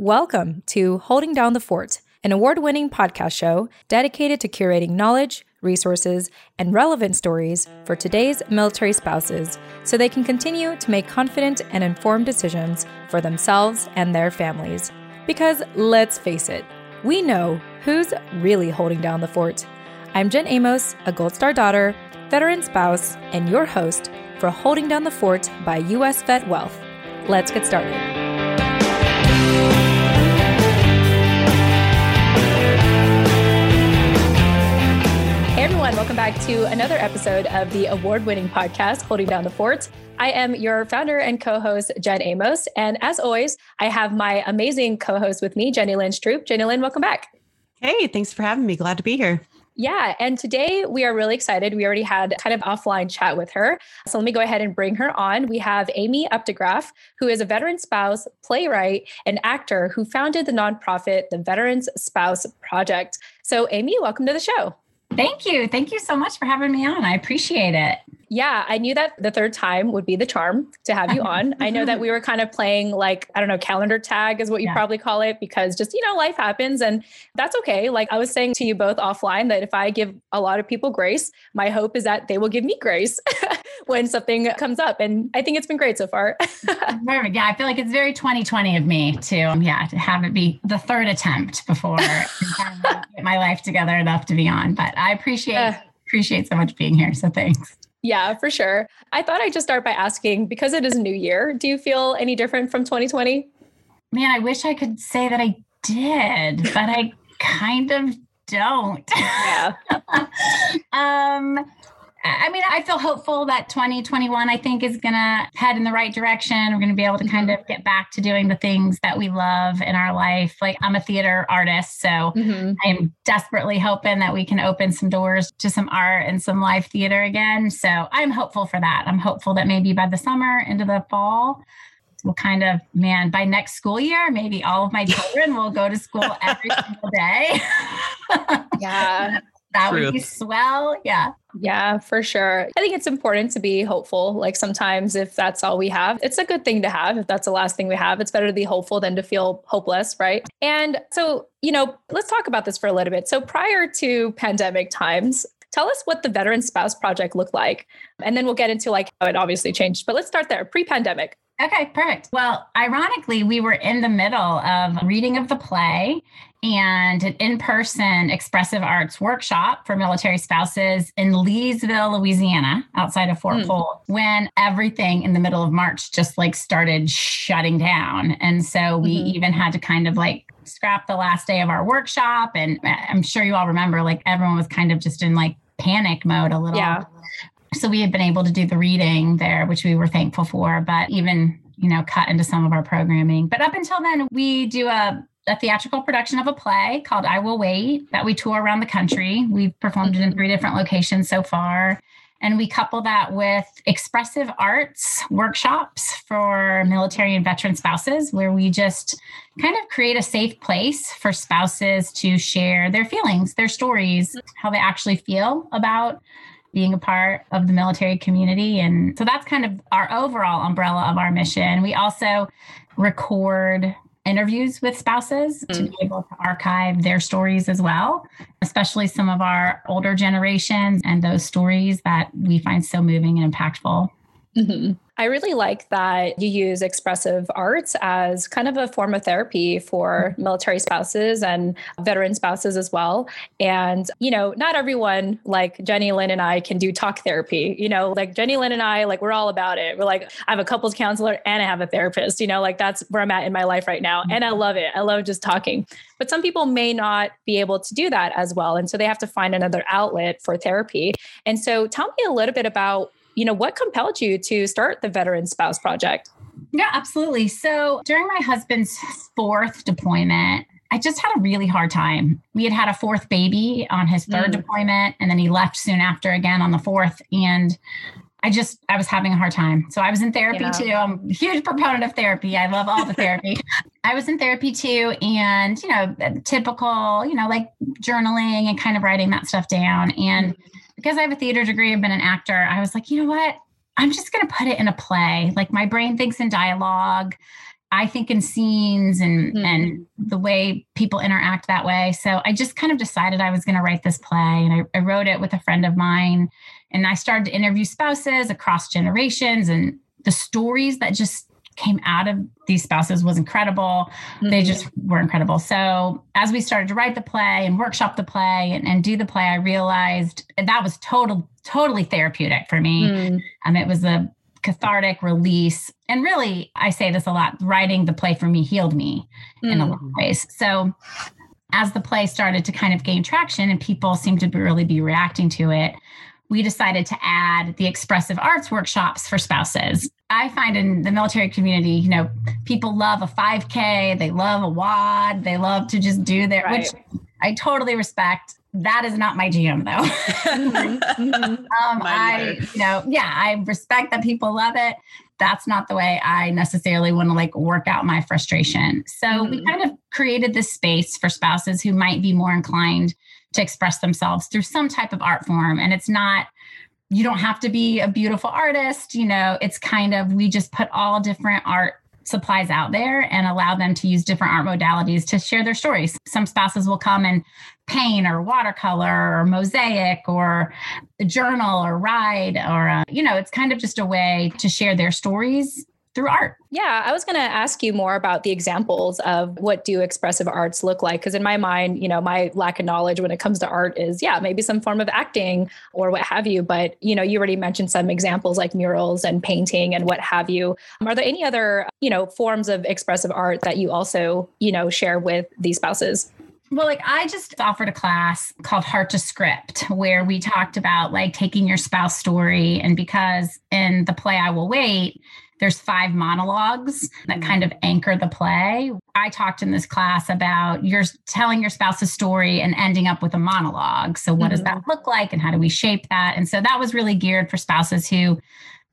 Welcome to Holding Down the Fort, an award winning podcast show dedicated to curating knowledge, resources, and relevant stories for today's military spouses so they can continue to make confident and informed decisions for themselves and their families. Because let's face it, we know who's really holding down the fort. I'm Jen Amos, a Gold Star daughter, veteran spouse, and your host for Holding Down the Fort by US Vet Wealth. Let's get started. Everyone. Welcome back to another episode of the award winning podcast, Holding Down the Fort. I am your founder and co host, Jen Amos. And as always, I have my amazing co host with me, Jenny Lynn Stroop. Jenny Lynn, welcome back. Hey, thanks for having me. Glad to be here. Yeah. And today we are really excited. We already had kind of offline chat with her. So let me go ahead and bring her on. We have Amy Updegraff, who is a veteran spouse, playwright, and actor who founded the nonprofit, the Veterans Spouse Project. So, Amy, welcome to the show. Thank you. Thank you so much for having me on. I appreciate it. Yeah, I knew that the third time would be the charm to have you on. I know that we were kind of playing like, I don't know, calendar tag is what you yeah. probably call it because just, you know, life happens and that's okay. Like I was saying to you both offline that if I give a lot of people grace, my hope is that they will give me grace when something comes up. And I think it's been great so far. Perfect. Yeah, I feel like it's very 2020 of me to, yeah, to have it be the third attempt before get my life together enough to be on. But I appreciate uh, appreciate so much being here. So thanks. Yeah, for sure. I thought I'd just start by asking because it is a new year, do you feel any different from 2020? Man, I wish I could say that I did, but I kind of don't. Yeah. um I mean, I feel hopeful that 2021, I think, is going to head in the right direction. We're going to be able to kind of get back to doing the things that we love in our life. Like, I'm a theater artist, so mm-hmm. I'm desperately hoping that we can open some doors to some art and some live theater again. So, I'm hopeful for that. I'm hopeful that maybe by the summer into the fall, we'll kind of, man, by next school year, maybe all of my children will go to school every single day. yeah. that Truth. would be swell. Yeah. Yeah, for sure. I think it's important to be hopeful. Like sometimes, if that's all we have, it's a good thing to have. If that's the last thing we have, it's better to be hopeful than to feel hopeless, right? And so, you know, let's talk about this for a little bit. So, prior to pandemic times, tell us what the Veteran Spouse Project looked like. And then we'll get into like how it obviously changed. But let's start there pre pandemic. Okay, perfect. Well, ironically, we were in the middle of reading of the play and an in person expressive arts workshop for military spouses in Leesville, Louisiana, outside of Fort mm. Polk, when everything in the middle of March just like started shutting down. And so we mm-hmm. even had to kind of like scrap the last day of our workshop. And I'm sure you all remember, like, everyone was kind of just in like panic mode a little. Yeah. So we had been able to do the reading there, which we were thankful for, but even you know, cut into some of our programming. But up until then, we do a a theatrical production of a play called I Will Wait that we tour around the country. We've performed it in three different locations so far. And we couple that with expressive arts workshops for military and veteran spouses, where we just kind of create a safe place for spouses to share their feelings, their stories, how they actually feel about being a part of the military community. And so that's kind of our overall umbrella of our mission. We also record interviews with spouses mm-hmm. to be able to archive their stories as well, especially some of our older generations and those stories that we find so moving and impactful. Mm-hmm. I really like that you use expressive arts as kind of a form of therapy for mm-hmm. military spouses and veteran spouses as well. And, you know, not everyone like Jenny Lynn and I can do talk therapy. You know, like Jenny Lynn and I, like, we're all about it. We're like, I have a couples counselor and I have a therapist, you know, like that's where I'm at in my life right now. And I mm-hmm. love it. I love just talking. But some people may not be able to do that as well. And so they have to find another outlet for therapy. And so tell me a little bit about you know, what compelled you to start the Veteran Spouse Project? Yeah, absolutely. So during my husband's fourth deployment, I just had a really hard time. We had had a fourth baby on his third mm. deployment, and then he left soon after again on the fourth. And I just, I was having a hard time. So I was in therapy yeah. too. I'm a huge proponent of therapy. I love all the therapy. I was in therapy too. And, you know, typical, you know, like journaling and kind of writing that stuff down. And mm because I have a theater degree, I've been an actor, I was like, you know what? I'm just going to put it in a play. Like my brain thinks in dialogue. I think in scenes and mm. and the way people interact that way. So I just kind of decided I was going to write this play, and I, I wrote it with a friend of mine, and I started to interview spouses across generations, and the stories that just came out of these spouses was incredible. Mm-hmm. They just were incredible. So as we started to write the play and workshop the play and, and do the play, I realized that was total, totally therapeutic for me. Mm. Um, it was a cathartic release. And really, I say this a lot writing the play for me healed me mm. in a lot of mm. ways. So, as the play started to kind of gain traction and people seemed to be really be reacting to it, we decided to add the expressive arts workshops for spouses. I find in the military community, you know, people love a 5K, they love a WOD, they love to just do their, right. which I totally respect that is not my jam though. mm-hmm. um, I, you know, yeah, I respect that people love it. That's not the way I necessarily want to like work out my frustration. So mm-hmm. we kind of created this space for spouses who might be more inclined to express themselves through some type of art form. And it's not, you don't have to be a beautiful artist, you know, it's kind of, we just put all different art supplies out there and allow them to use different art modalities to share their stories. Some spouses will come and paint or watercolor or mosaic or journal or ride or uh, you know it's kind of just a way to share their stories through art. Yeah, I was going to ask you more about the examples of what do expressive arts look like because in my mind, you know, my lack of knowledge when it comes to art is yeah, maybe some form of acting or what have you, but you know, you already mentioned some examples like murals and painting and what have you. Are there any other, you know, forms of expressive art that you also, you know, share with these spouses? Well, like I just offered a class called Heart to Script where we talked about like taking your spouse story. And because in the play I Will Wait, there's five monologues that kind of anchor the play. I talked in this class about you're telling your spouse's story and ending up with a monologue. So, what mm-hmm. does that look like, and how do we shape that? And so, that was really geared for spouses who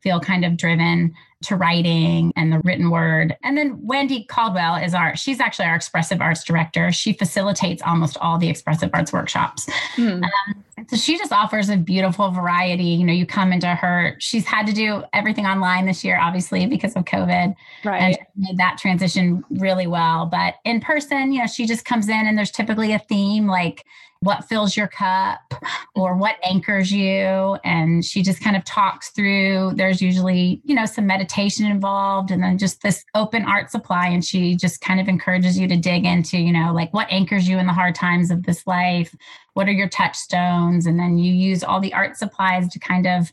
feel kind of driven to writing and the written word. And then Wendy Caldwell is our, she's actually our expressive arts director. She facilitates almost all the expressive arts workshops. Mm. Um, so she just offers a beautiful variety. You know, you come into her, she's had to do everything online this year, obviously, because of COVID. Right. And made that transition really well. But in person, you know, she just comes in and there's typically a theme like, what fills your cup or what anchors you. And she just kind of talks through there's usually you know some meditation involved and then just this open art supply. And she just kind of encourages you to dig into you know like what anchors you in the hard times of this life? What are your touchstones? And then you use all the art supplies to kind of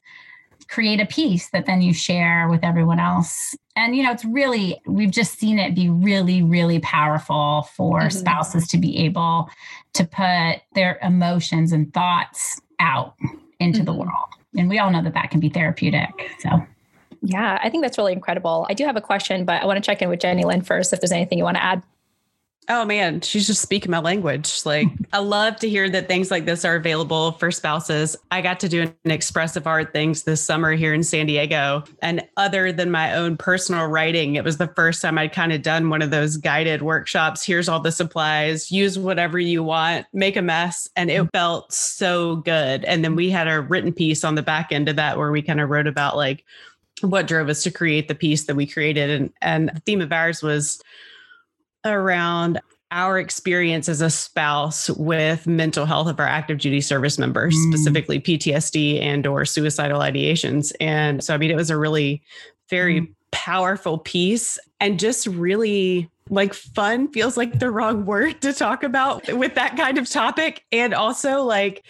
create a piece that then you share with everyone else. And, you know, it's really, we've just seen it be really, really powerful for mm-hmm. spouses to be able to put their emotions and thoughts out into mm-hmm. the world. And we all know that that can be therapeutic. So, yeah, I think that's really incredible. I do have a question, but I want to check in with Jenny Lynn first if there's anything you want to add. Oh man, she's just speaking my language. Like, I love to hear that things like this are available for spouses. I got to do an expressive art things this summer here in San Diego. And other than my own personal writing, it was the first time I'd kind of done one of those guided workshops. Here's all the supplies, use whatever you want, make a mess. And it mm-hmm. felt so good. And then we had a written piece on the back end of that where we kind of wrote about like what drove us to create the piece that we created. And, and the theme of ours was, around our experience as a spouse with mental health of our active duty service members mm. specifically ptsd and or suicidal ideations and so i mean it was a really very mm. powerful piece and just really like fun feels like the wrong word to talk about with that kind of topic and also like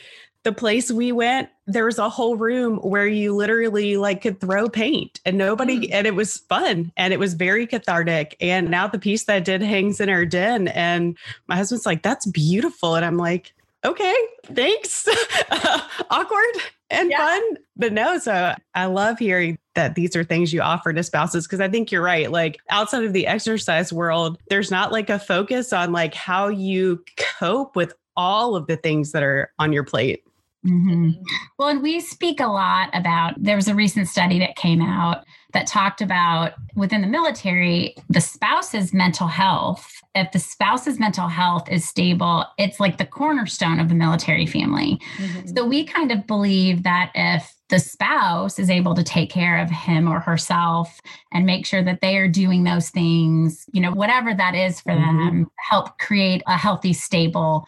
the place we went, there was a whole room where you literally like could throw paint and nobody, mm. and it was fun and it was very cathartic. And now the piece that I did hangs in our den. And my husband's like, that's beautiful. And I'm like, okay, thanks. Awkward and yeah. fun. But no, so I love hearing that these are things you offer to spouses because I think you're right. Like outside of the exercise world, there's not like a focus on like how you cope with all of the things that are on your plate. Mm-hmm. Well, and we speak a lot about there was a recent study that came out that talked about within the military, the spouse's mental health. If the spouse's mental health is stable, it's like the cornerstone of the military family. Mm-hmm. So we kind of believe that if the spouse is able to take care of him or herself and make sure that they are doing those things, you know, whatever that is for mm-hmm. them, help create a healthy, stable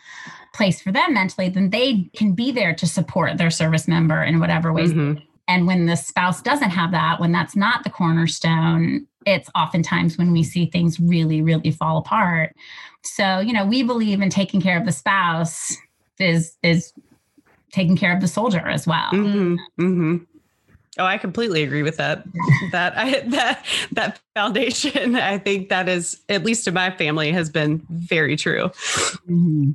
place for them mentally, then they can be there to support their service member in whatever ways. Mm-hmm. And when the spouse doesn't have that, when that's not the cornerstone, it's oftentimes when we see things really, really fall apart. So, you know, we believe in taking care of the spouse is is taking care of the soldier as well. Mm-hmm. Mm-hmm. Oh, I completely agree with that. that I that that foundation, I think that is at least in my family has been very true. Mm-hmm.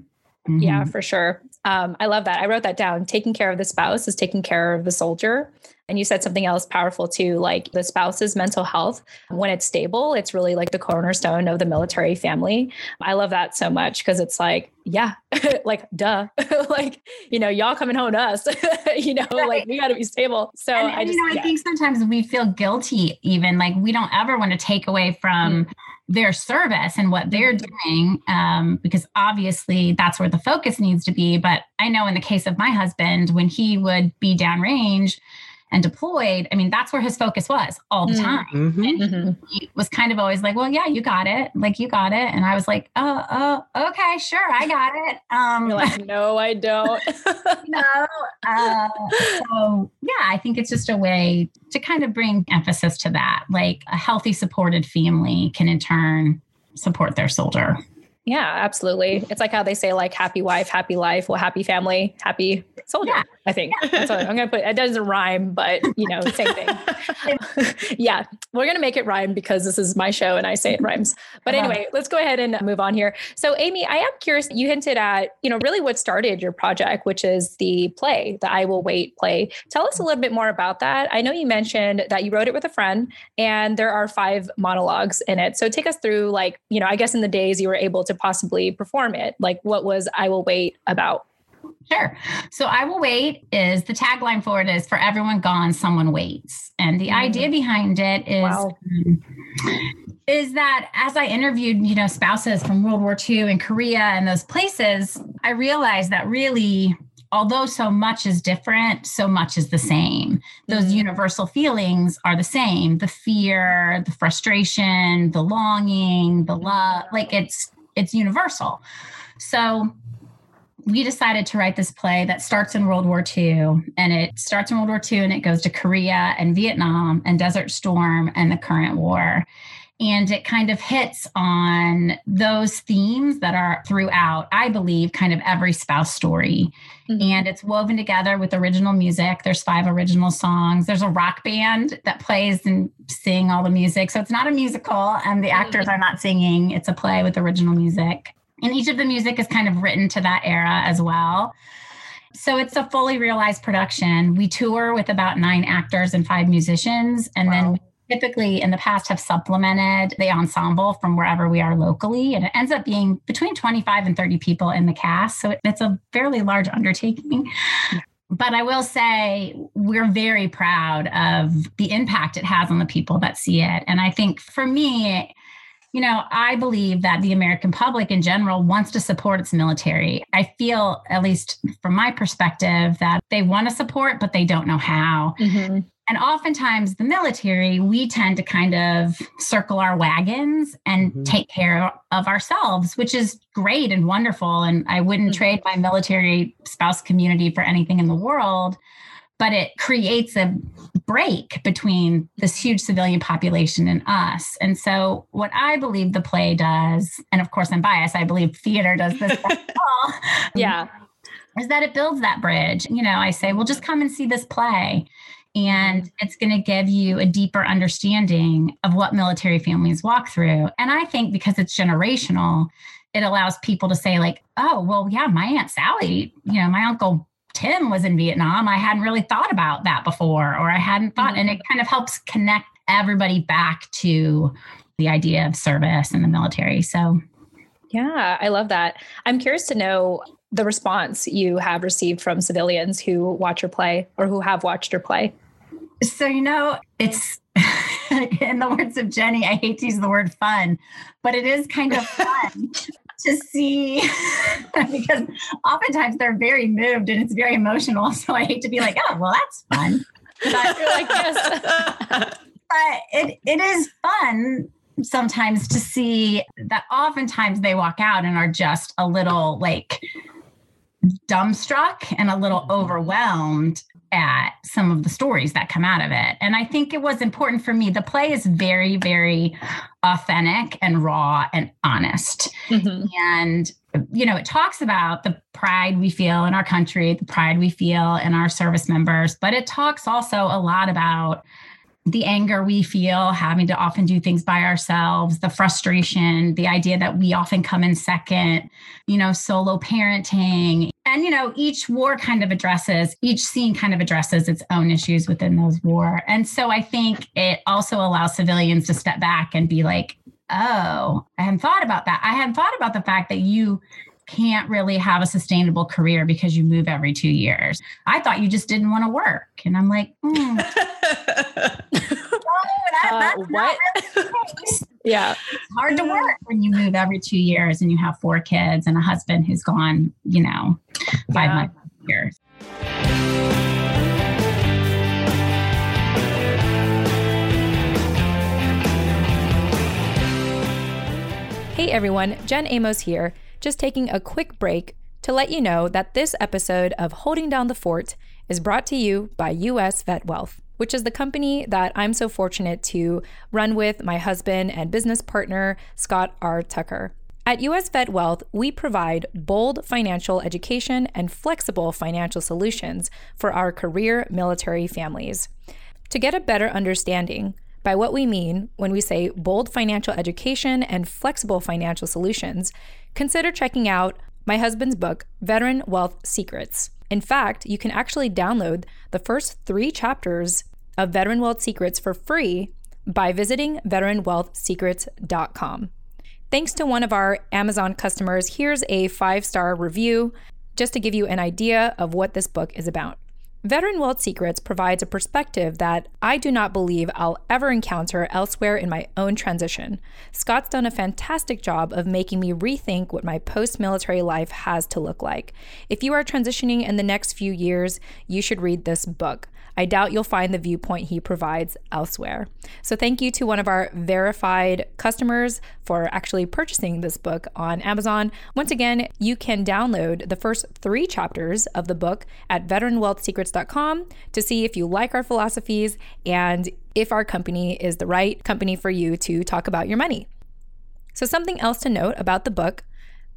Mm-hmm. Yeah, for sure. Um, I love that. I wrote that down. Taking care of the spouse is taking care of the soldier. And you said something else powerful too, like the spouse's mental health. When it's stable, it's really like the cornerstone of the military family. I love that so much because it's like, yeah, like duh, like you know, y'all coming home to us, you know, right. like we got to be stable. So and, I just, you know, yeah. I think sometimes we feel guilty, even like we don't ever want to take away from. Mm their service and what they're doing um, because obviously that's where the focus needs to be but i know in the case of my husband when he would be downrange and deployed, I mean, that's where his focus was all the mm. time. Mm-hmm. And mm-hmm. he was kind of always like, well, yeah, you got it. Like, you got it. And I was like, oh, oh, okay, sure, I got it. Um, You're like, no, I don't. no. Uh, so, yeah, I think it's just a way to kind of bring emphasis to that. Like, a healthy, supported family can in turn support their soldier. Yeah, absolutely. It's like how they say like happy wife, happy life, well, happy family, happy soldier. Yeah. I think that's what I'm gonna put. It doesn't rhyme, but you know, same thing. yeah, we're gonna make it rhyme because this is my show and I say it rhymes. But uh-huh. anyway, let's go ahead and move on here. So, Amy, I am curious. You hinted at you know really what started your project, which is the play, the I Will Wait play. Tell us a little bit more about that. I know you mentioned that you wrote it with a friend, and there are five monologues in it. So take us through like you know, I guess in the days you were able to possibly perform it, like what was I Will Wait about? Sure. So I will wait is the tagline for it is for everyone gone, someone waits. And the mm. idea behind it is wow. um, is that as I interviewed, you know, spouses from World War II and Korea and those places, I realized that really although so much is different, so much is the same. Those mm. universal feelings are the same. The fear, the frustration, the longing, the love, like it's it's universal. So we decided to write this play that starts in World War II and it starts in World War II and it goes to Korea and Vietnam and Desert Storm and the current war. And it kind of hits on those themes that are throughout, I believe, kind of every spouse story. Mm-hmm. And it's woven together with original music. There's five original songs. There's a rock band that plays and sing all the music. So it's not a musical and the actors are not singing. It's a play with original music. And each of the music is kind of written to that era as well. So it's a fully realized production. We tour with about nine actors and five musicians. And wow. then typically in the past have supplemented the ensemble from wherever we are locally. And it ends up being between 25 and 30 people in the cast. So it's a fairly large undertaking. But I will say we're very proud of the impact it has on the people that see it. And I think for me, you know, I believe that the American public in general wants to support its military. I feel, at least from my perspective, that they want to support, but they don't know how. Mm-hmm. And oftentimes, the military, we tend to kind of circle our wagons and mm-hmm. take care of ourselves, which is great and wonderful. And I wouldn't mm-hmm. trade my military spouse community for anything in the world but it creates a break between this huge civilian population and us. And so, what I believe the play does, and of course, I'm biased, I believe theater does this all. Um, yeah. Is that it builds that bridge. You know, I say, well, just come and see this play. And mm-hmm. it's going to give you a deeper understanding of what military families walk through. And I think because it's generational, it allows people to say, like, oh, well, yeah, my Aunt Sally, you know, my uncle Tim was in Vietnam. I hadn't really thought about that before, or I hadn't thought, mm-hmm. and it kind of helps connect everybody back to the idea of service in the military. So, yeah, I love that. I'm curious to know the response you have received from civilians who watch your play or who have watched your play. So, you know, it's in the words of Jenny, I hate to use the word fun, but it is kind of fun to see because oftentimes they're very moved and it's very emotional. So I hate to be like, oh, well, that's fun. But, like, yes. but it, it is fun sometimes to see that oftentimes they walk out and are just a little like dumbstruck and a little mm-hmm. overwhelmed at some of the stories that come out of it. And I think it was important for me. The play is very, very authentic and raw and honest. Mm-hmm. And, you know, it talks about the pride we feel in our country, the pride we feel in our service members, but it talks also a lot about the anger we feel having to often do things by ourselves, the frustration, the idea that we often come in second, you know, solo parenting. And, you know, each war kind of addresses, each scene kind of addresses its own issues within those war. And so I think it also allows civilians to step back and be like, oh, I hadn't thought about that. I hadn't thought about the fact that you can't really have a sustainable career because you move every two years. I thought you just didn't want to work. And I'm like, mm. no, that, uh, what? Really yeah. It's hard to work when you move every two years and you have four kids and a husband who's gone, you know, five yeah. months years. Hey everyone, Jen Amos here just taking a quick break to let you know that this episode of Holding Down the Fort is brought to you by US Vet Wealth, which is the company that I'm so fortunate to run with my husband and business partner, Scott R. Tucker. At US Vet Wealth, we provide bold financial education and flexible financial solutions for our career military families. To get a better understanding, by what we mean when we say bold financial education and flexible financial solutions, consider checking out my husband's book, Veteran Wealth Secrets. In fact, you can actually download the first three chapters of Veteran Wealth Secrets for free by visiting veteranwealthsecrets.com. Thanks to one of our Amazon customers, here's a five star review just to give you an idea of what this book is about. Veteran Wealth Secrets provides a perspective that I do not believe I'll ever encounter elsewhere in my own transition. Scott's done a fantastic job of making me rethink what my post military life has to look like. If you are transitioning in the next few years, you should read this book. I doubt you'll find the viewpoint he provides elsewhere. So, thank you to one of our verified customers for actually purchasing this book on Amazon. Once again, you can download the first three chapters of the book at veteranwealthsecrets.com to see if you like our philosophies and if our company is the right company for you to talk about your money. So, something else to note about the book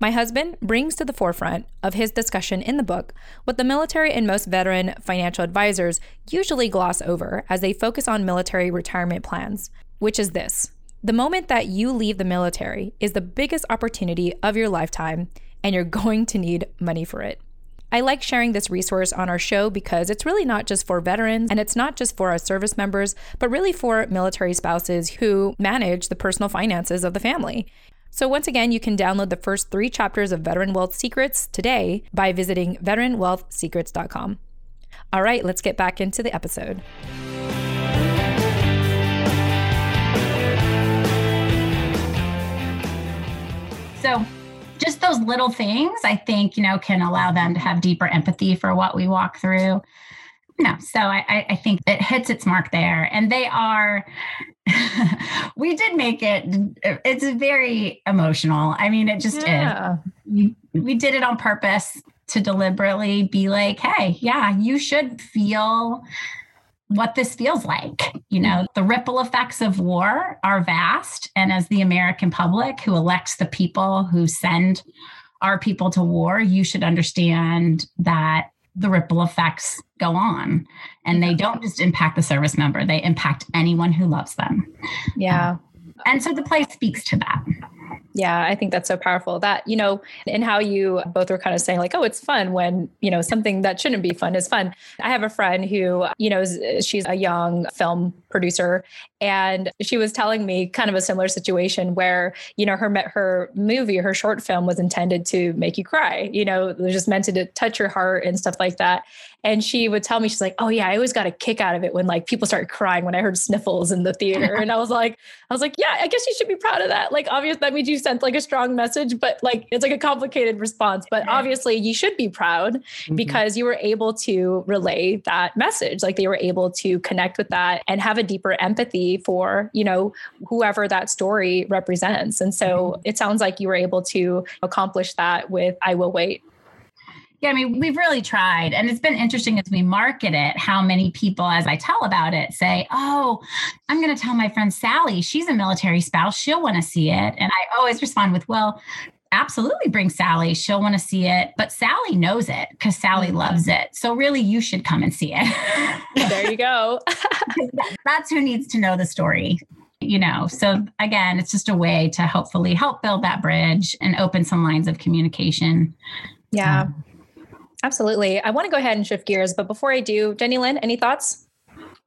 my husband brings to the forefront of his discussion in the book what the military and most veteran financial advisors usually gloss over as they focus on military retirement plans, which is this. The moment that you leave the military is the biggest opportunity of your lifetime, and you're going to need money for it. I like sharing this resource on our show because it's really not just for veterans and it's not just for our service members, but really for military spouses who manage the personal finances of the family. So, once again, you can download the first three chapters of Veteran Wealth Secrets today by visiting veteranwealthsecrets.com. All right, let's get back into the episode. So, just those little things, I think, you know, can allow them to have deeper empathy for what we walk through. No, so I, I think it hits its mark there. And they are we did make it. It's very emotional. I mean it just yeah. is we, we did it on purpose to deliberately be like hey yeah you should feel what this feels like. You know mm-hmm. the ripple effects of war are vast. And as the american public who elects the people who send our people to war you should understand that the ripple effects go on and they don't just impact the service member they impact anyone who loves them yeah um, and so the play speaks to that yeah, I think that's so powerful. That, you know, and how you both were kind of saying, like, oh, it's fun when, you know, something that shouldn't be fun is fun. I have a friend who, you know, she's a young film producer and she was telling me kind of a similar situation where, you know, her her movie, her short film was intended to make you cry, you know, it was just meant to touch your heart and stuff like that. And she would tell me, she's like, Oh yeah, I always got a kick out of it when like people started crying when I heard sniffles in the theater. and I was like, I was like, Yeah, I guess you should be proud of that. Like obviously that means you sent like a strong message, but like it's like a complicated response. But obviously you should be proud mm-hmm. because you were able to relay that message. Like they were able to connect with that and have a deeper empathy for, you know, whoever that story represents. And so mm-hmm. it sounds like you were able to accomplish that with I Will Wait. Yeah, I mean, we've really tried. And it's been interesting as we market it, how many people, as I tell about it, say, Oh, I'm going to tell my friend Sally, she's a military spouse. She'll want to see it. And I always respond with, Well, absolutely bring Sally. She'll want to see it. But Sally knows it because Sally mm-hmm. loves it. So really, you should come and see it. there you go. That's who needs to know the story you know so again it's just a way to hopefully help build that bridge and open some lines of communication yeah um, absolutely i want to go ahead and shift gears but before i do jenny lynn any thoughts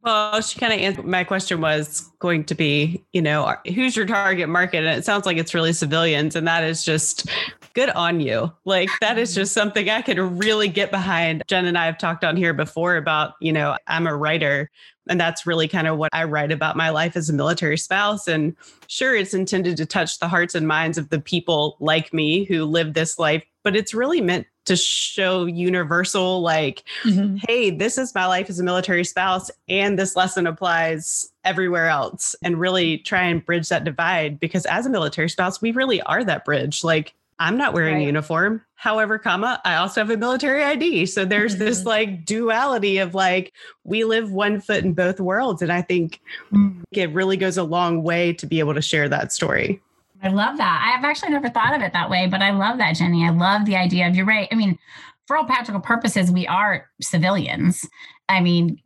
well, she kind of answered my question was going to be, you know, uh, who's your target market? And it sounds like it's really civilians. And that is just good on you. Like, that is just something I could really get behind. Jen and I have talked on here before about, you know, I'm a writer and that's really kind of what I write about my life as a military spouse. And sure, it's intended to touch the hearts and minds of the people like me who live this life, but it's really meant to show universal, like, mm-hmm. hey, this is my life as a military spouse, and this lesson applies everywhere else, and really try and bridge that divide. Because as a military spouse, we really are that bridge. Like, I'm not wearing right. a uniform. However, comma, I also have a military ID. So there's mm-hmm. this like duality of like we live one foot in both worlds. And I think mm. it really goes a long way to be able to share that story. I love that. I've actually never thought of it that way, but I love that, Jenny. I love the idea of you're right. I mean, for all practical purposes, we are civilians. I mean,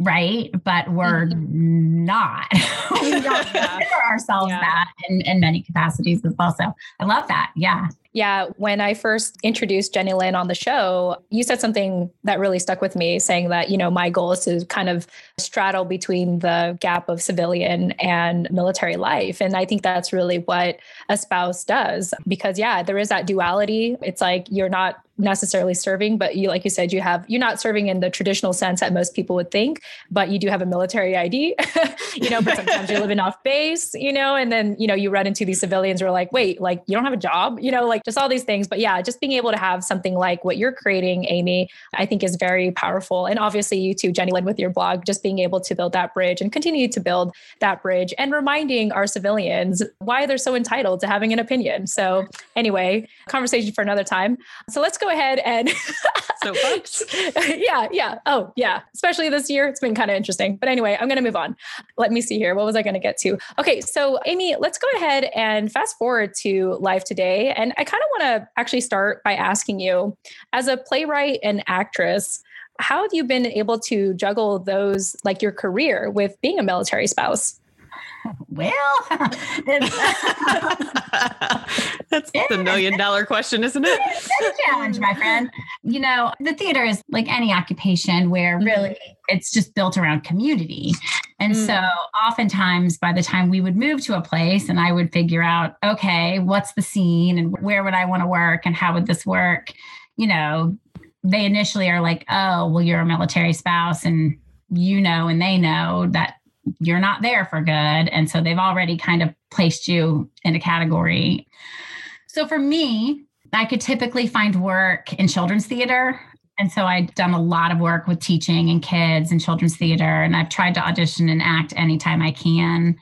right? But we're mm-hmm. not. we don't consider ourselves yeah. that in, in many capacities as well. So I love that. Yeah. Yeah, when I first introduced Jenny Lynn on the show, you said something that really stuck with me, saying that, you know, my goal is to kind of straddle between the gap of civilian and military life. And I think that's really what a spouse does because, yeah, there is that duality. It's like you're not necessarily serving, but you, like you said, you have, you're not serving in the traditional sense that most people would think, but you do have a military ID, you know, but sometimes you're living off base, you know, and then, you know, you run into these civilians who are like, wait, like you don't have a job, you know, like just all these things. But yeah, just being able to have something like what you're creating, Amy, I think is very powerful. And obviously you too, Jenny Lynn, with your blog, just being able to build that bridge and continue to build that bridge and reminding our civilians why they're so entitled to having an opinion. So anyway, conversation for another time. So let's go ahead and so folks. yeah, yeah. Oh, yeah. Especially this year, it's been kind of interesting. But anyway, I'm going to move on. Let me see here. What was I going to get to? Okay, so Amy, let's go ahead and fast forward to live today. And I kind of want to actually start by asking you, as a playwright and actress, how have you been able to juggle those, like your career, with being a military spouse? Well, that's the million dollar question, isn't it? It's a challenge, my friend. You know, the theater is like any occupation where mm-hmm. really it's just built around community. And mm. so oftentimes by the time we would move to a place and I would figure out, okay, what's the scene and where would I want to work and how would this work? You know, they initially are like, oh, well, you're a military spouse and you know and they know that you're not there for good. And so they've already kind of placed you in a category. So for me, I could typically find work in children's theater. And so I'd done a lot of work with teaching and kids and children's theater. And I've tried to audition and act anytime I can.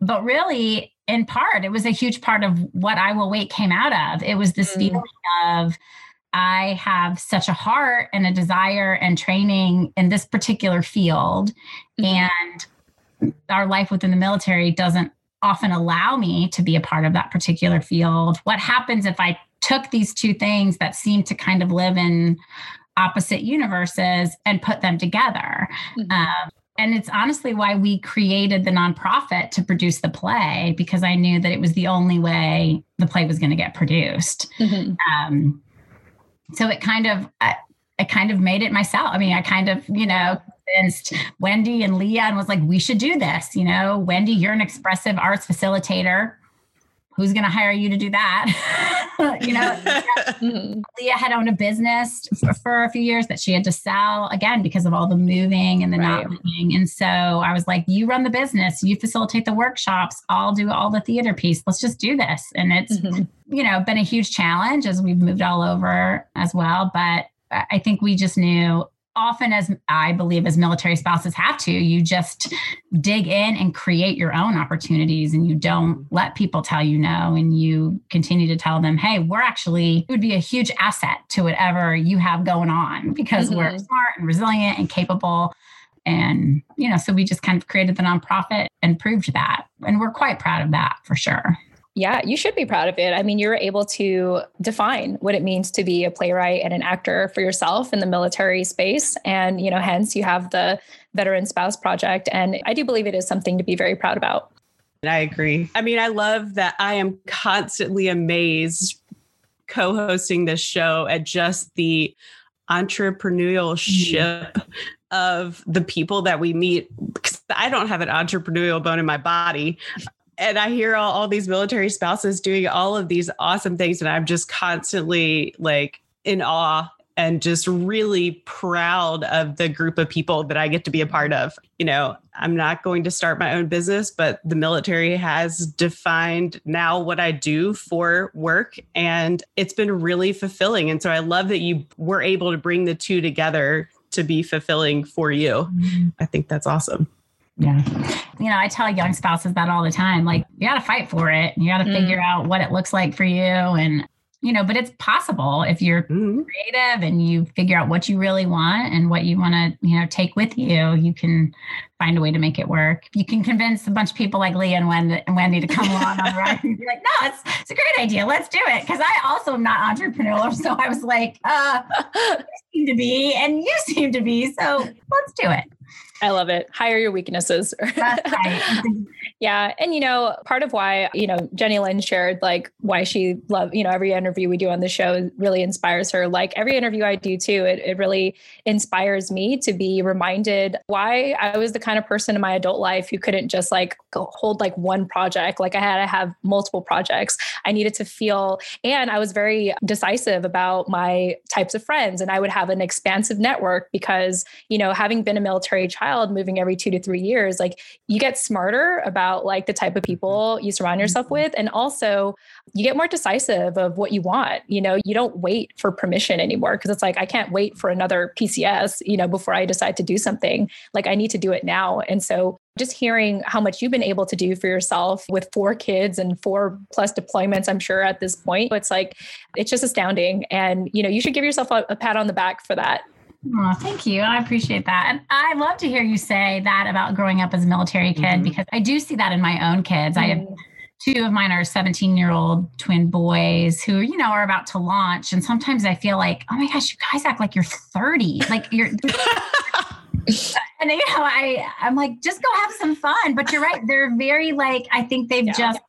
But really, in part, it was a huge part of what I Will Wait came out of. It was this mm. feeling of, I have such a heart and a desire and training in this particular field. Mm-hmm. And our life within the military doesn't often allow me to be a part of that particular field. What happens if I took these two things that seem to kind of live in opposite universes and put them together? Mm-hmm. Um, and it's honestly why we created the nonprofit to produce the play because I knew that it was the only way the play was going to get produced. Mm-hmm. Um, so it kind of, I, I kind of made it myself. I mean, I kind of, you know, convinced Wendy and Leah and was like, we should do this. You know, Wendy, you're an expressive arts facilitator. who's going to hire you to do that? you know, mm-hmm. Leah had owned a business for, for, a few years that she had to sell again because of all the moving and the right. not moving. And so I was like, you run the business, you facilitate the workshops, I'll do all the theater piece. Let's just do this. And it's, mm-hmm. you know, been a huge challenge as we've moved all over as well. But I think we just knew often as I believe as military spouses have to, you just dig in and create your own opportunities and you don't let people tell you no and you continue to tell them, hey, we're actually it would be a huge asset to whatever you have going on because mm-hmm. we're smart and resilient and capable. And, you know, so we just kind of created the nonprofit and proved that. And we're quite proud of that for sure. Yeah, you should be proud of it. I mean, you're able to define what it means to be a playwright and an actor for yourself in the military space. And, you know, hence you have the Veteran Spouse Project. And I do believe it is something to be very proud about. I agree. I mean, I love that I am constantly amazed co hosting this show at just the entrepreneurship mm-hmm. of the people that we meet because I don't have an entrepreneurial bone in my body and I hear all, all these military spouses doing all of these awesome things, and I'm just constantly like in awe and just really proud of the group of people that I get to be a part of. You know, I'm not going to start my own business, but the military has defined now what I do for work and it's been really fulfilling. And so I love that you were able to bring the two together to be fulfilling for you. Mm-hmm. I think that's awesome. Yeah. You know, I tell young spouses that all the time. Like, you got to fight for it. You got to mm. figure out what it looks like for you. And, you know, but it's possible if you're mm. creative and you figure out what you really want and what you want to, you know, take with you, you can find a way to make it work. You can convince a bunch of people like Leah and Wendy to come along on the ride and be like, no, it's, it's a great idea. Let's do it. Cause I also am not entrepreneurial. So I was like, uh, you seem to be, and you seem to be. So let's do it. I love it. Hire your weaknesses. yeah. And, you know, part of why, you know, Jenny Lynn shared like why she loved, you know, every interview we do on the show really inspires her. Like every interview I do too, it, it really inspires me to be reminded why I was the kind of person in my adult life who couldn't just like hold like one project. Like I had to have multiple projects. I needed to feel, and I was very decisive about my types of friends. And I would have an expansive network because, you know, having been a military child, child moving every two to three years, like you get smarter about like the type of people you surround yourself mm-hmm. with. And also you get more decisive of what you want. You know, you don't wait for permission anymore because it's like, I can't wait for another PCS, you know, before I decide to do something. Like I need to do it now. And so just hearing how much you've been able to do for yourself with four kids and four plus deployments i'm sure at this point it's like it's just astounding and you know you should give yourself a, a pat on the back for that Oh, thank you. I appreciate that. And I love to hear you say that about growing up as a military kid mm-hmm. because I do see that in my own kids. Mm-hmm. I have mm-hmm. two of mine are 17 year old twin boys who, you know, are about to launch. And sometimes I feel like, oh my gosh, you guys act like you're 30. Like you're. and you know, I I'm like, just go have some fun. But you're right; they're very like I think they've yeah. just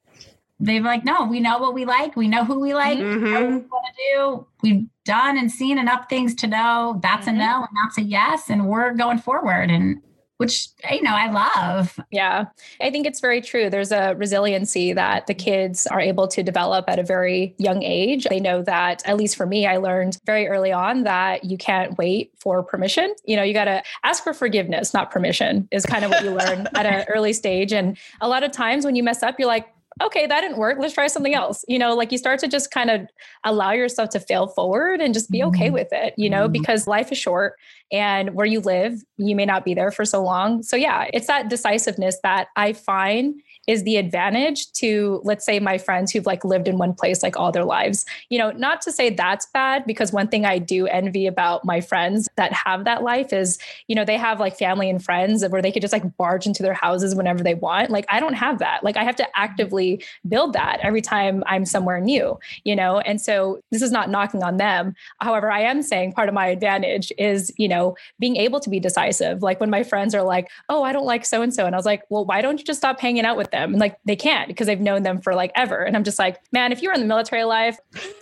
they've like, no, we know what we like, we know who we like, mm-hmm. we know what we want to do. We've done and seen enough things to know that's mm-hmm. a no and that's a yes, and we're going forward. And which you know I love. Yeah. I think it's very true. There's a resiliency that the kids are able to develop at a very young age. They know that at least for me I learned very early on that you can't wait for permission. You know, you got to ask for forgiveness, not permission is kind of what you learn at an early stage and a lot of times when you mess up you're like okay, that didn't work. Let's try something else. You know, like you start to just kind of allow yourself to fail forward and just be okay mm-hmm. with it, you know, mm-hmm. because life is short and where you live, you may not be there for so long. So, yeah, it's that decisiveness that I find is the advantage to let's say my friends who've like lived in one place like all their lives. You know not to say that's bad because one thing i do envy about my friends that have that life is you know they have like family and friends where they could just like barge into their houses whenever they want. Like i don't have that. Like i have to actively build that every time i'm somewhere new you know? And so this is not knocking on them. However i am saying part of my advantage is you know being able to be decisive. Like when my friends are like oh i don't like so and so and i was like well why don't you just stop hanging out with them. And like they can't because they've known them for like ever. And I'm just like, man, if you were in the military life,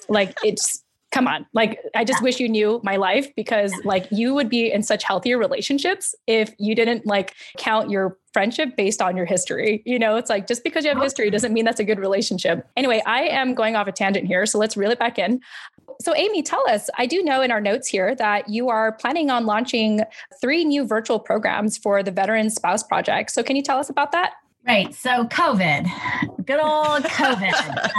like it's come on. Like, I just wish you knew my life because, like, you would be in such healthier relationships if you didn't like count your friendship based on your history. You know, it's like just because you have oh. history doesn't mean that's a good relationship. Anyway, I am going off a tangent here. So let's reel it back in. So, Amy, tell us I do know in our notes here that you are planning on launching three new virtual programs for the Veteran Spouse Project. So, can you tell us about that? Right. So, COVID, good old COVID.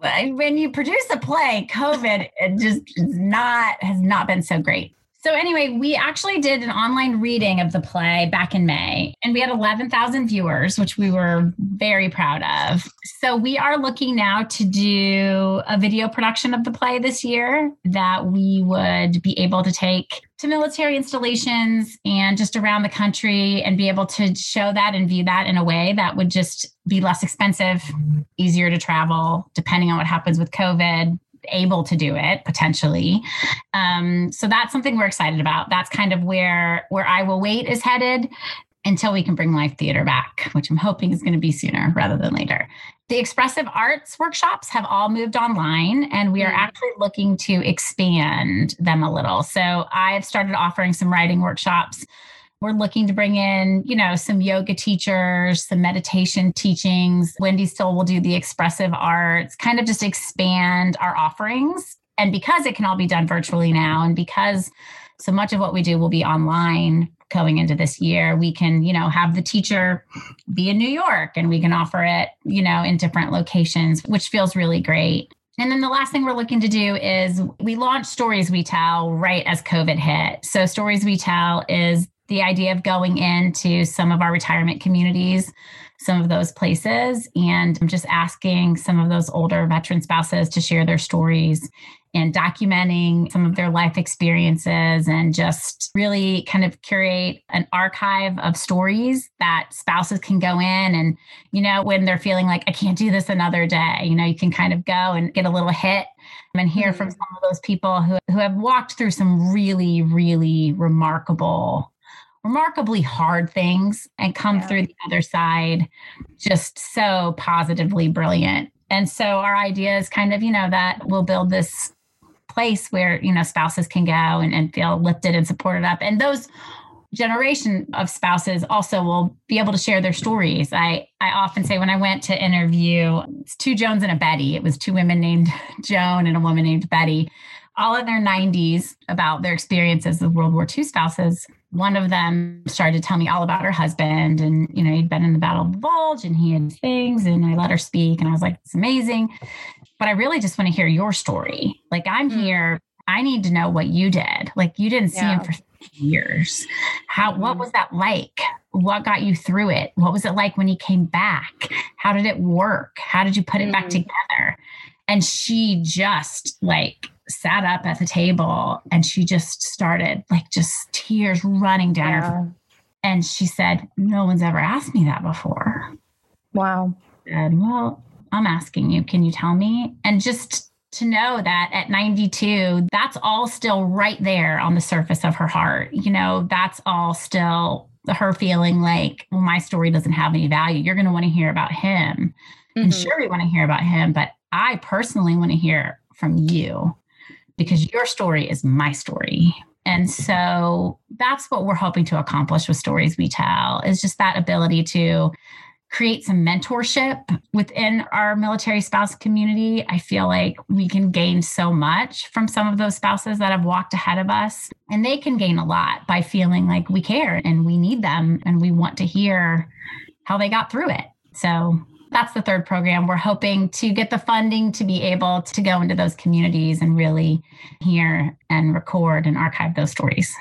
um, when you produce a play, COVID it just not has not been so great. So anyway, we actually did an online reading of the play back in May, and we had 11,000 viewers, which we were very proud of. So we are looking now to do a video production of the play this year that we would be able to take to military installations and just around the country and be able to show that and view that in a way that would just be less expensive, easier to travel, depending on what happens with COVID, able to do it potentially. Um, so that's something we're excited about. That's kind of where where I will wait is headed until we can bring live theater back, which I'm hoping is going to be sooner rather than later. The expressive arts workshops have all moved online, and we are mm. actually looking to expand them a little. So I've started offering some writing workshops. We're looking to bring in, you know, some yoga teachers, some meditation teachings. Wendy still will do the expressive arts, kind of just expand our offerings. And because it can all be done virtually now, and because so much of what we do will be online, going into this year we can you know have the teacher be in new york and we can offer it you know in different locations which feels really great and then the last thing we're looking to do is we launched stories we tell right as covid hit so stories we tell is the idea of going into some of our retirement communities some of those places and just asking some of those older veteran spouses to share their stories and documenting some of their life experiences and just really kind of curate an archive of stories that spouses can go in and you know when they're feeling like I can't do this another day you know you can kind of go and get a little hit and hear from mm-hmm. some of those people who, who have walked through some really really remarkable remarkably hard things and come yeah. through the other side just so positively brilliant. And so our idea is kind of, you know, that we'll build this place where, you know, spouses can go and, and feel lifted and supported up. And those generation of spouses also will be able to share their stories. I, I often say when I went to interview, it's two Joans and a Betty. It was two women named Joan and a woman named Betty, all in their 90s about their experiences with World War II spouses one of them started to tell me all about her husband and you know he'd been in the battle of the bulge and he had things and i let her speak and i was like it's amazing. But i really just want to hear your story. Like i'm mm-hmm. here. I need to know what you did. Like you didn't see yeah. him for years. How mm-hmm. what was that like? What got you through it? What was it like when he came back? How did it work? How did you put it mm-hmm. back together? And she just like sat up at the table and she just started like just tears running down yeah. her. And she said, No one's ever asked me that before. Wow. And well, I'm asking you, can you tell me? And just to know that at 92, that's all still right there on the surface of her heart. You know, that's all still her feeling like, well, my story doesn't have any value. You're going to want to hear about him. Mm-hmm. And sure, we want to hear about him, but I personally want to hear from you because your story is my story. And so that's what we're hoping to accomplish with Stories We Tell is just that ability to create some mentorship within our military spouse community. I feel like we can gain so much from some of those spouses that have walked ahead of us. And they can gain a lot by feeling like we care and we need them and we want to hear how they got through it. So that's the third program. We're hoping to get the funding to be able to go into those communities and really hear and record and archive those stories.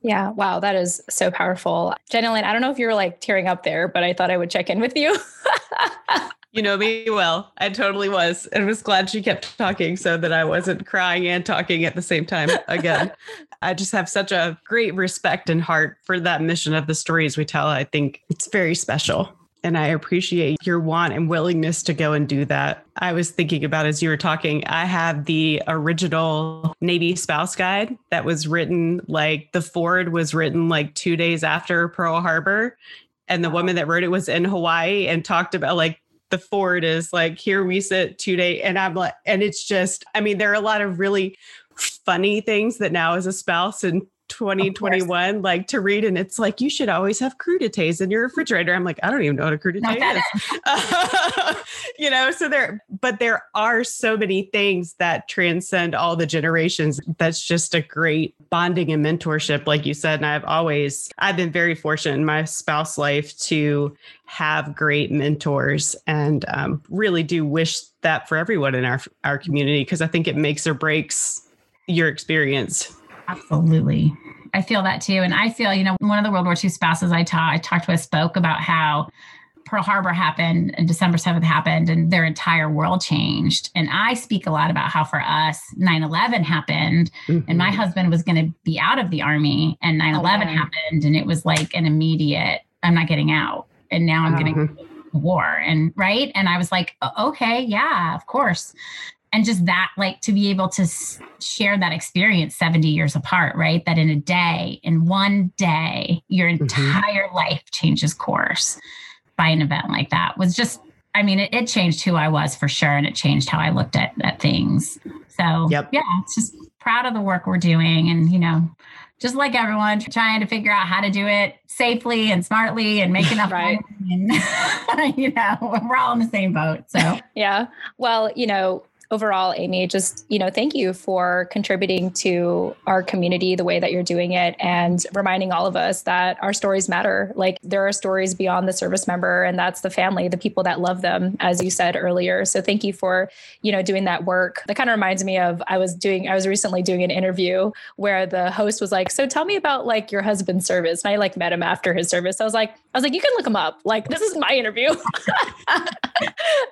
Yeah, wow, that is so powerful. Jenilyn, I don't know if you were like tearing up there, but I thought I would check in with you. you know me well. I totally was. And was glad she kept talking so that I wasn't crying and talking at the same time again. I just have such a great respect and heart for that mission of the stories we tell. I think it's very special and I appreciate your want and willingness to go and do that. I was thinking about as you were talking, I have the original Navy spouse guide that was written like the Ford was written like two days after Pearl Harbor. And the woman that wrote it was in Hawaii and talked about like the Ford is like, here we sit two day. And I'm like, and it's just, I mean, there are a lot of really funny things that now as a spouse and 2021 like to read and it's like you should always have crudités in your refrigerator. I'm like i don't even know what a crudité is. you know so there but there are so many things that transcend all the generations. That's just a great bonding and mentorship like you said and i've always i've been very fortunate in my spouse life to have great mentors and um, really do wish that for everyone in our our community because i think it makes or breaks your experience Absolutely. I feel that too. And I feel, you know, one of the World War II spouses I taught, I talked to a spoke about how Pearl Harbor happened and December 7th happened and their entire world changed. And I speak a lot about how for us 9 11 happened mm-hmm. and my husband was going to be out of the army and 9 11 okay. happened and it was like an immediate, I'm not getting out. And now I'm uh-huh. getting war and right and i was like okay yeah of course and just that like to be able to share that experience 70 years apart right that in a day in one day your mm-hmm. entire mm-hmm. life changes course by an event like that was just i mean it, it, changed who i was for sure and it changed how i looked at, at things so yep. yeah it's just proud of the work we're doing and you know just like everyone trying to figure out how to do it safely and smartly and make enough right. money and you know we're all in the same boat so yeah well you know overall, Amy, just, you know, thank you for contributing to our community the way that you're doing it and reminding all of us that our stories matter. Like there are stories beyond the service member and that's the family, the people that love them, as you said earlier. So thank you for, you know, doing that work. That kind of reminds me of I was doing, I was recently doing an interview where the host was like, so tell me about like your husband's service. And I like met him after his service. I was like, I was like, you can look him up. Like, this is my interview. I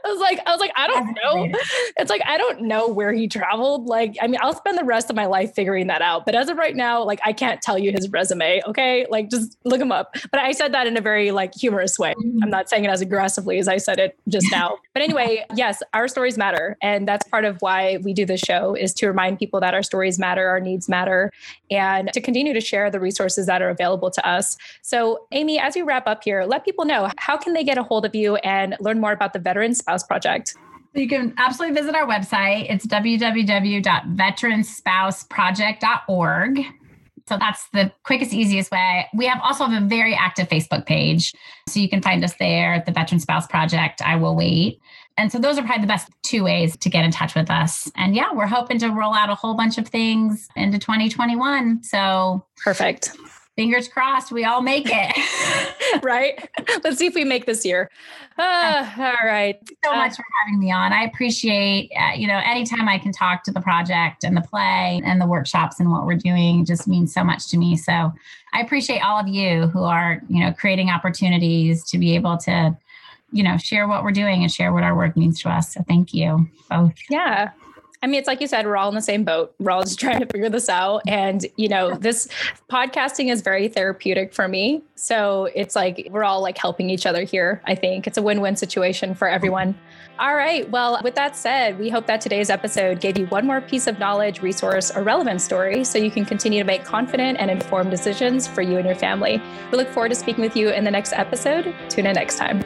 was like, I was like, I don't know. It's like, I don't know where he traveled. Like, I mean, I'll spend the rest of my life figuring that out. But as of right now, like, I can't tell you his resume. Okay. Like, just look him up. But I said that in a very like humorous way. Mm-hmm. I'm not saying it as aggressively as I said it just now. but anyway, yes, our stories matter. And that's part of why we do this show is to remind people that our stories matter, our needs matter, and to continue to share the resources that are available to us. So, Amy, as we wrap up here, let people know how can they get a hold of you and learn more about the Veteran Spouse Project? You can absolutely visit our website. It's www.veteranspouseproject.org. So that's the quickest, easiest way. We have also have a very active Facebook page. So you can find us there at the Veteran Spouse Project. I will wait. And so those are probably the best two ways to get in touch with us. And yeah, we're hoping to roll out a whole bunch of things into 2021. So perfect fingers crossed we all make it. Right? Let's see if we make this year. Uh, all right. So uh, much for having me on. I appreciate uh, you know anytime i can talk to the project and the play and the workshops and what we're doing just means so much to me. So i appreciate all of you who are you know creating opportunities to be able to you know share what we're doing and share what our work means to us. So thank you both. Yeah I mean, it's like you said, we're all in the same boat. We're all just trying to figure this out. And, you know, this podcasting is very therapeutic for me. So it's like we're all like helping each other here. I think it's a win win situation for everyone. All right. Well, with that said, we hope that today's episode gave you one more piece of knowledge, resource, or relevant story so you can continue to make confident and informed decisions for you and your family. We look forward to speaking with you in the next episode. Tune in next time.